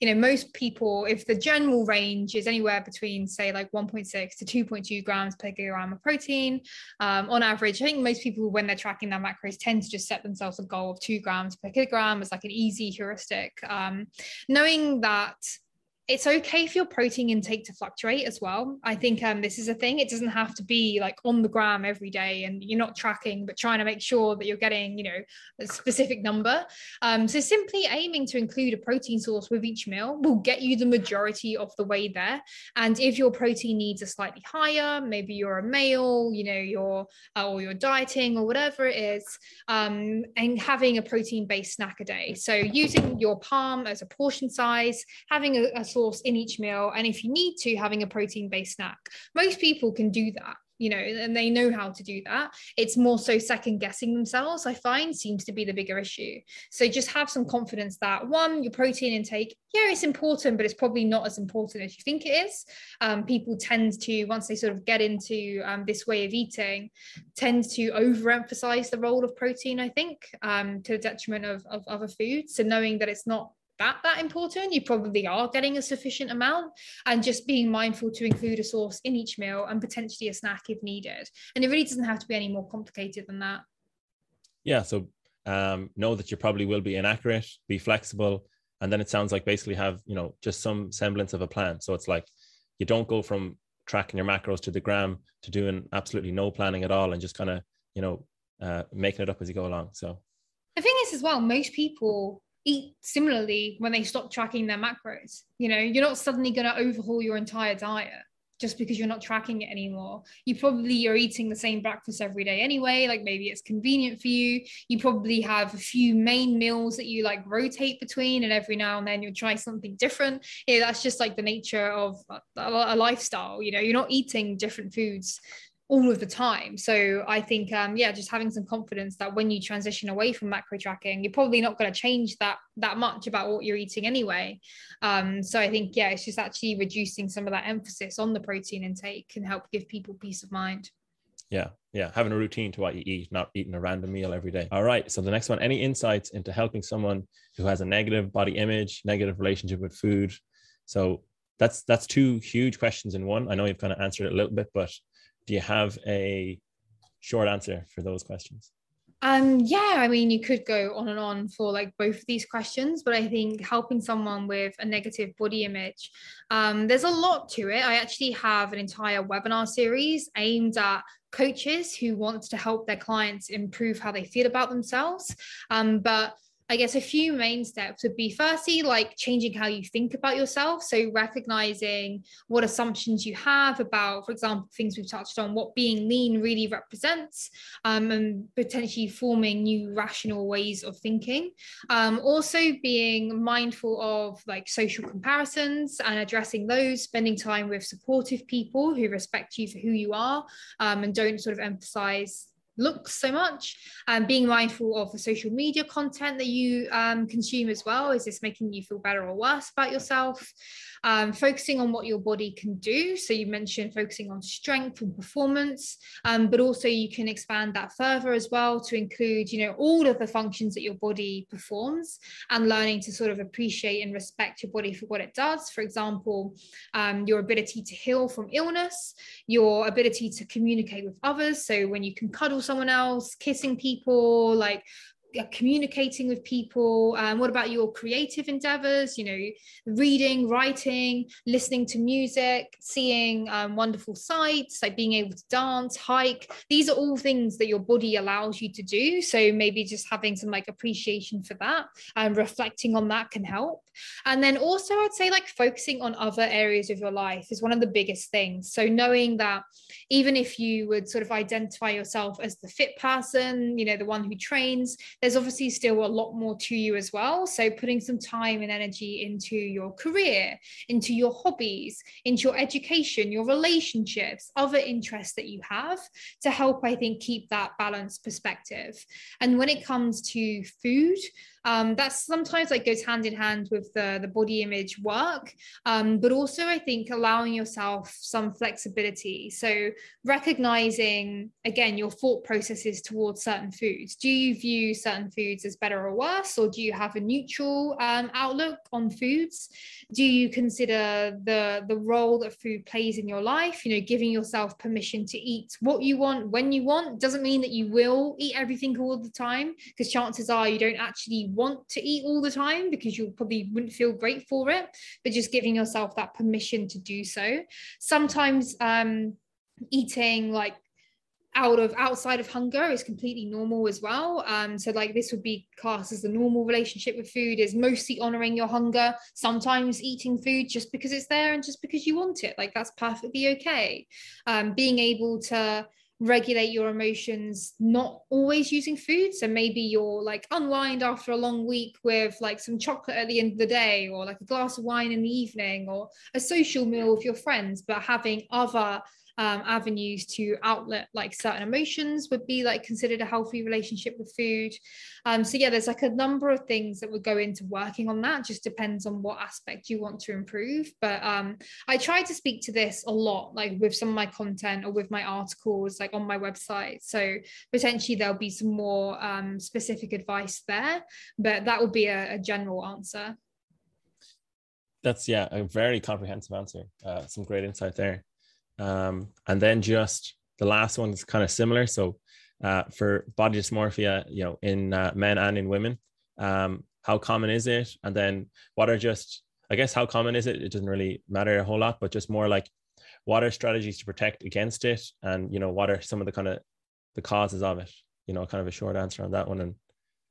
You know, most people, if the general range is anywhere between, say, like 1.6 to 2.2 grams per kilogram of protein, um, on average, I think most people, when they're tracking their macros, tend to just set themselves a goal of two grams per kilogram as like an easy heuristic. Um, knowing that it's okay for your protein intake to fluctuate as well. I think um, this is a thing. It doesn't have to be like on the gram every day and you're not tracking, but trying to make sure that you're getting, you know, a specific number. Um, so simply aiming to include a protein source with each meal will get you the majority of the way there. And if your protein needs are slightly higher, maybe you're a male, you know, you're uh, or you're dieting or whatever it is, um, and having a protein-based snack a day. So using your palm as a portion size, having a, a source in each meal. And if you need to, having a protein based snack. Most people can do that you know, and they know how to do that. It's more so second guessing themselves, I find, seems to be the bigger issue. So just have some confidence that one, your protein intake, yeah, it's important, but it's probably not as important as you think it is. Um, people tend to, once they sort of get into um, this way of eating, tend to overemphasize the role of protein, I think, um, to the detriment of, of other foods. So knowing that it's not that that important you probably are getting a sufficient amount and just being mindful to include a source in each meal and potentially a snack if needed. And it really doesn't have to be any more complicated than that. Yeah so um, know that you probably will be inaccurate be flexible and then it sounds like basically have you know just some semblance of a plan. So it's like you don't go from tracking your macros to the gram to doing absolutely no planning at all and just kind of you know uh, making it up as you go along so. The thing is as well most people eat similarly when they stop tracking their macros. You know, you're not suddenly going to overhaul your entire diet just because you're not tracking it anymore. You probably you're eating the same breakfast every day anyway, like maybe it's convenient for you. You probably have a few main meals that you like rotate between and every now and then you'll try something different. Yeah, that's just like the nature of a lifestyle, you know. You're not eating different foods all of the time. So I think, um, yeah, just having some confidence that when you transition away from macro tracking, you're probably not going to change that that much about what you're eating anyway. Um, so I think, yeah, it's just actually reducing some of that emphasis on the protein intake can help give people peace of mind. Yeah, yeah, having a routine to what you eat, not eating a random meal every day. All right. So the next one, any insights into helping someone who has a negative body image, negative relationship with food? So that's that's two huge questions in one. I know you've kind of answered it a little bit, but do you have a short answer for those questions? Um, yeah, I mean, you could go on and on for like both of these questions, but I think helping someone with a negative body image, um, there's a lot to it. I actually have an entire webinar series aimed at coaches who want to help their clients improve how they feel about themselves. Um, but I guess a few main steps would be firstly, like changing how you think about yourself. So, recognizing what assumptions you have about, for example, things we've touched on, what being lean really represents, um, and potentially forming new rational ways of thinking. Um, also, being mindful of like social comparisons and addressing those, spending time with supportive people who respect you for who you are um, and don't sort of emphasize looks so much. And being mindful of the social media content that you um, consume as well is this making you feel better or worse about yourself um, focusing on what your body can do. So you mentioned focusing on strength and performance, um, but also you can expand that further as well to include, you know, all of the functions that your body performs and learning to sort of appreciate and respect your body for what it does. For example, um, your ability to heal from illness, your ability to communicate with others. So when you can cuddle someone else, kissing people, like communicating with people um, what about your creative endeavors? You know reading writing listening to music seeing um, wonderful sights like being able to dance hike. These are all things that your body allows you to do. So maybe just having some like appreciation for that and reflecting on that can help. And then also i'd say like focusing on other areas of your life is one of the biggest things. So knowing that even if you would sort of identify yourself as the fit person you know the one who trains there's obviously still a lot more to you as well. So putting some time and energy into your career, into your hobbies, into your education, your relationships, other interests that you have to help, I think, keep that balanced perspective. And when it comes to food, um, that sometimes like goes hand in hand with the, the body image work. Um, but also i think allowing yourself some flexibility. So recognizing again your thought processes towards certain foods. Do you view certain foods as better or worse or do you have a neutral um, outlook on foods? Do you consider the the role that food plays in your life? You know giving yourself permission to eat what you want when you want doesn't mean that you will eat everything all the time because chances are you don't actually want to eat all the time because you probably wouldn't feel great for it, but just giving yourself that permission to do so. Sometimes um, eating like out of outside of hunger is completely normal as well. Um, so like this would be classed as the normal relationship with food is mostly honoring your hunger. Sometimes eating food just because it's there and just because you want it, like that's perfectly okay. Um, being able to regulate your emotions not always using food. So maybe you're like unwind after a long week with like some chocolate at the end of the day or like a glass of wine in the evening or a social meal with your friends but having other um, avenues to outlet like certain emotions would be like considered a healthy relationship with food. Um, so yeah, there's like a number of things that would go into working on that. Just depends on what aspect you want to improve. But um, I try to speak to this a lot, like with some of my content or with my articles, like on my website. So potentially there'll be some more um, specific advice there, but that would be a, a general answer that's yeah a very comprehensive answer uh, some great insight there um, and then just the last one is kind of similar. So uh, for body dysmorphia, you know, in uh, men and in women, um, how common is it? And then what are just, I guess, how common is it? It doesn't really matter a whole lot, but just more like what are strategies to protect against it? And, you know, what are some of the kind of the causes of it? You know, kind of a short answer on that one. And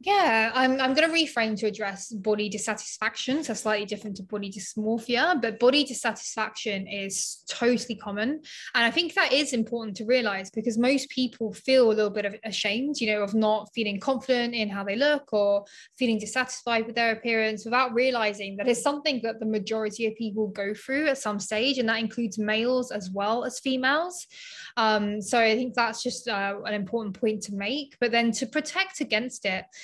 yeah, I'm, I'm going to reframe to address body dissatisfaction. So, slightly different to body dysmorphia, but body dissatisfaction is totally common. And I think that is important to realize because most people feel a little bit of ashamed, you know, of not feeling confident in how they look or feeling dissatisfied with their appearance without realizing that it's something that the majority of people go through at some stage. And that includes males as well as females. Um, so, I think that's just uh, an important point to make. But then to protect against it,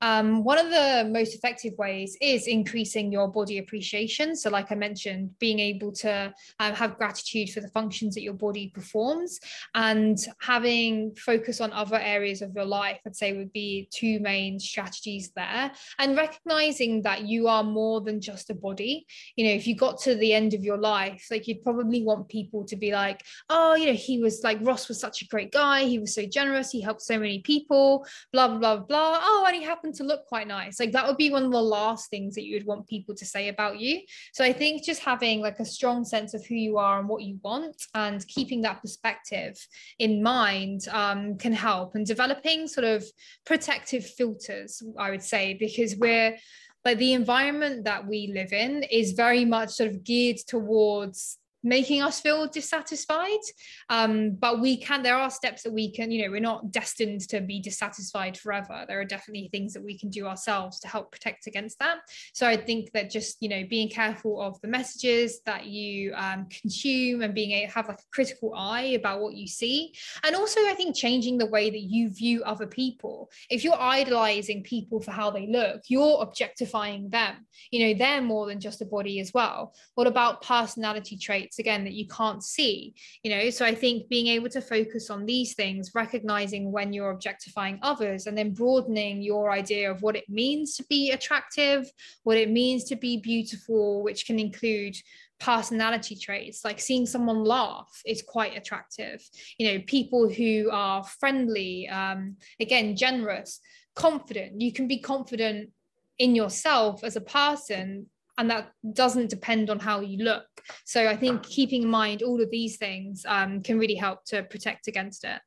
um, one of the most effective ways is increasing your body appreciation. So, like I mentioned, being able to um, have gratitude for the functions that your body performs and having focus on other areas of your life, I'd say would be two main strategies there. And recognizing that you are more than just a body. You know, if you got to the end of your life, like you'd probably want people to be like, oh, you know, he was like, Ross was such a great guy. He was so generous. He helped so many people, blah, blah, blah. Oh, and he happened to look quite nice. Like that would be one of the last things that you would want people to say about you. So I think just having like a strong sense of who you are and what you want and keeping that perspective in mind um, can help and developing sort of protective filters, I would say, because we're like the environment that we live in is very much sort of geared towards making us feel dissatisfied. Um, but we can there are steps that we can you know we're not destined to be dissatisfied forever. There are definitely things that we can do ourselves to help protect against that. So i think that just you know being careful of the messages that you um, consume and being to have like a critical eye about what you see. And also i think changing the way that you view other people. If you're idolizing people for how they look you're objectifying them. You know they're more than just a body as well. What about personality traits traits again that you can't see you know? So i think being able to focus on these things recognizing when you're objectifying others and then broadening your idea of what it means to be attractive what it means to be beautiful which can include personality traits. Like seeing someone laugh is quite attractive. You know people who are friendly um, again generous confident. You can be confident in yourself as a person and that doesn't depend on how you look. So i think keeping in mind all of these things um, can really help to protect against it.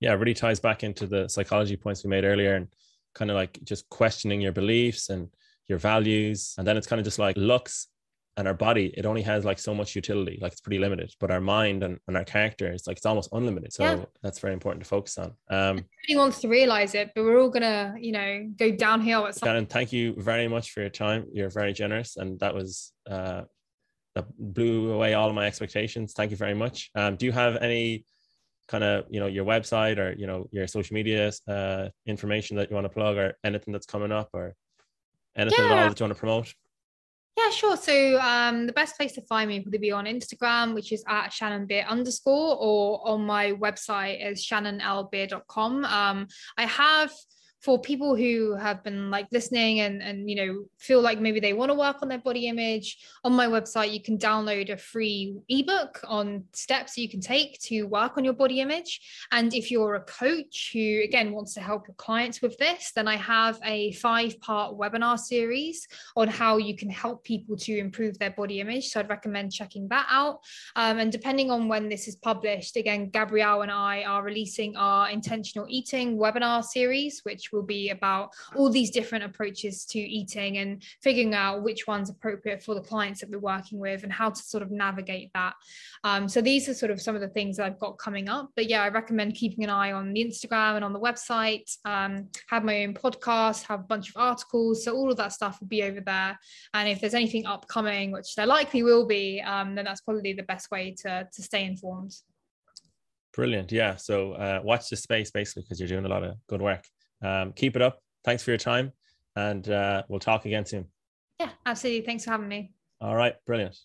Yeah it really ties back into the psychology points we made earlier and kind of like just questioning your beliefs and your values. And then it's kind of just like looks and our body it only has like so much utility like it's pretty limited but our mind and, and our character is like it's almost unlimited so yeah. that's very important to focus on. Um nobody wants to realize it but we're all gonna you know go downhill at some and thank you very much for your time. You're very generous and that was uh that blew away all of my expectations. Thank you very much. Um do you have any kind of you know your website or you know your social media uh information that you want to plug or anything that's coming up or anything yeah. at all that you want to promote yeah, sure. So um, the best place to find me would be on Instagram, which is at Shannon Beer underscore, or on my website is shannonlbeer.com. Um, I have for people who have been like listening and and you know feel like maybe they want to work on their body image on my website you can download a free ebook on steps you can take to work on your body image. And if you're a coach who again wants to help your clients with this then i have a five part webinar series on how you can help people to improve their body image. So i'd recommend checking that out. Um, and depending on when this is published again gabrielle and i are releasing our intentional eating webinar series will be about all these different approaches to eating and figuring out which one's appropriate for the clients that we're working with and how to sort of navigate that. Um, so these are sort of some of the things that I've got coming up. But yeah, I recommend keeping an eye on the Instagram and on the website. Um, have my own podcast, have a bunch of articles. So all of that stuff will be over there. And if there's anything upcoming, which there likely will be, um, then that's probably the best way to, to stay informed. Brilliant. Yeah. So uh, watch the space basically because you're doing a lot of good work. Um, keep it up. Thanks for your time. And uh, we'll talk again soon. Yeah, absolutely. Thanks for having me. All right. Brilliant.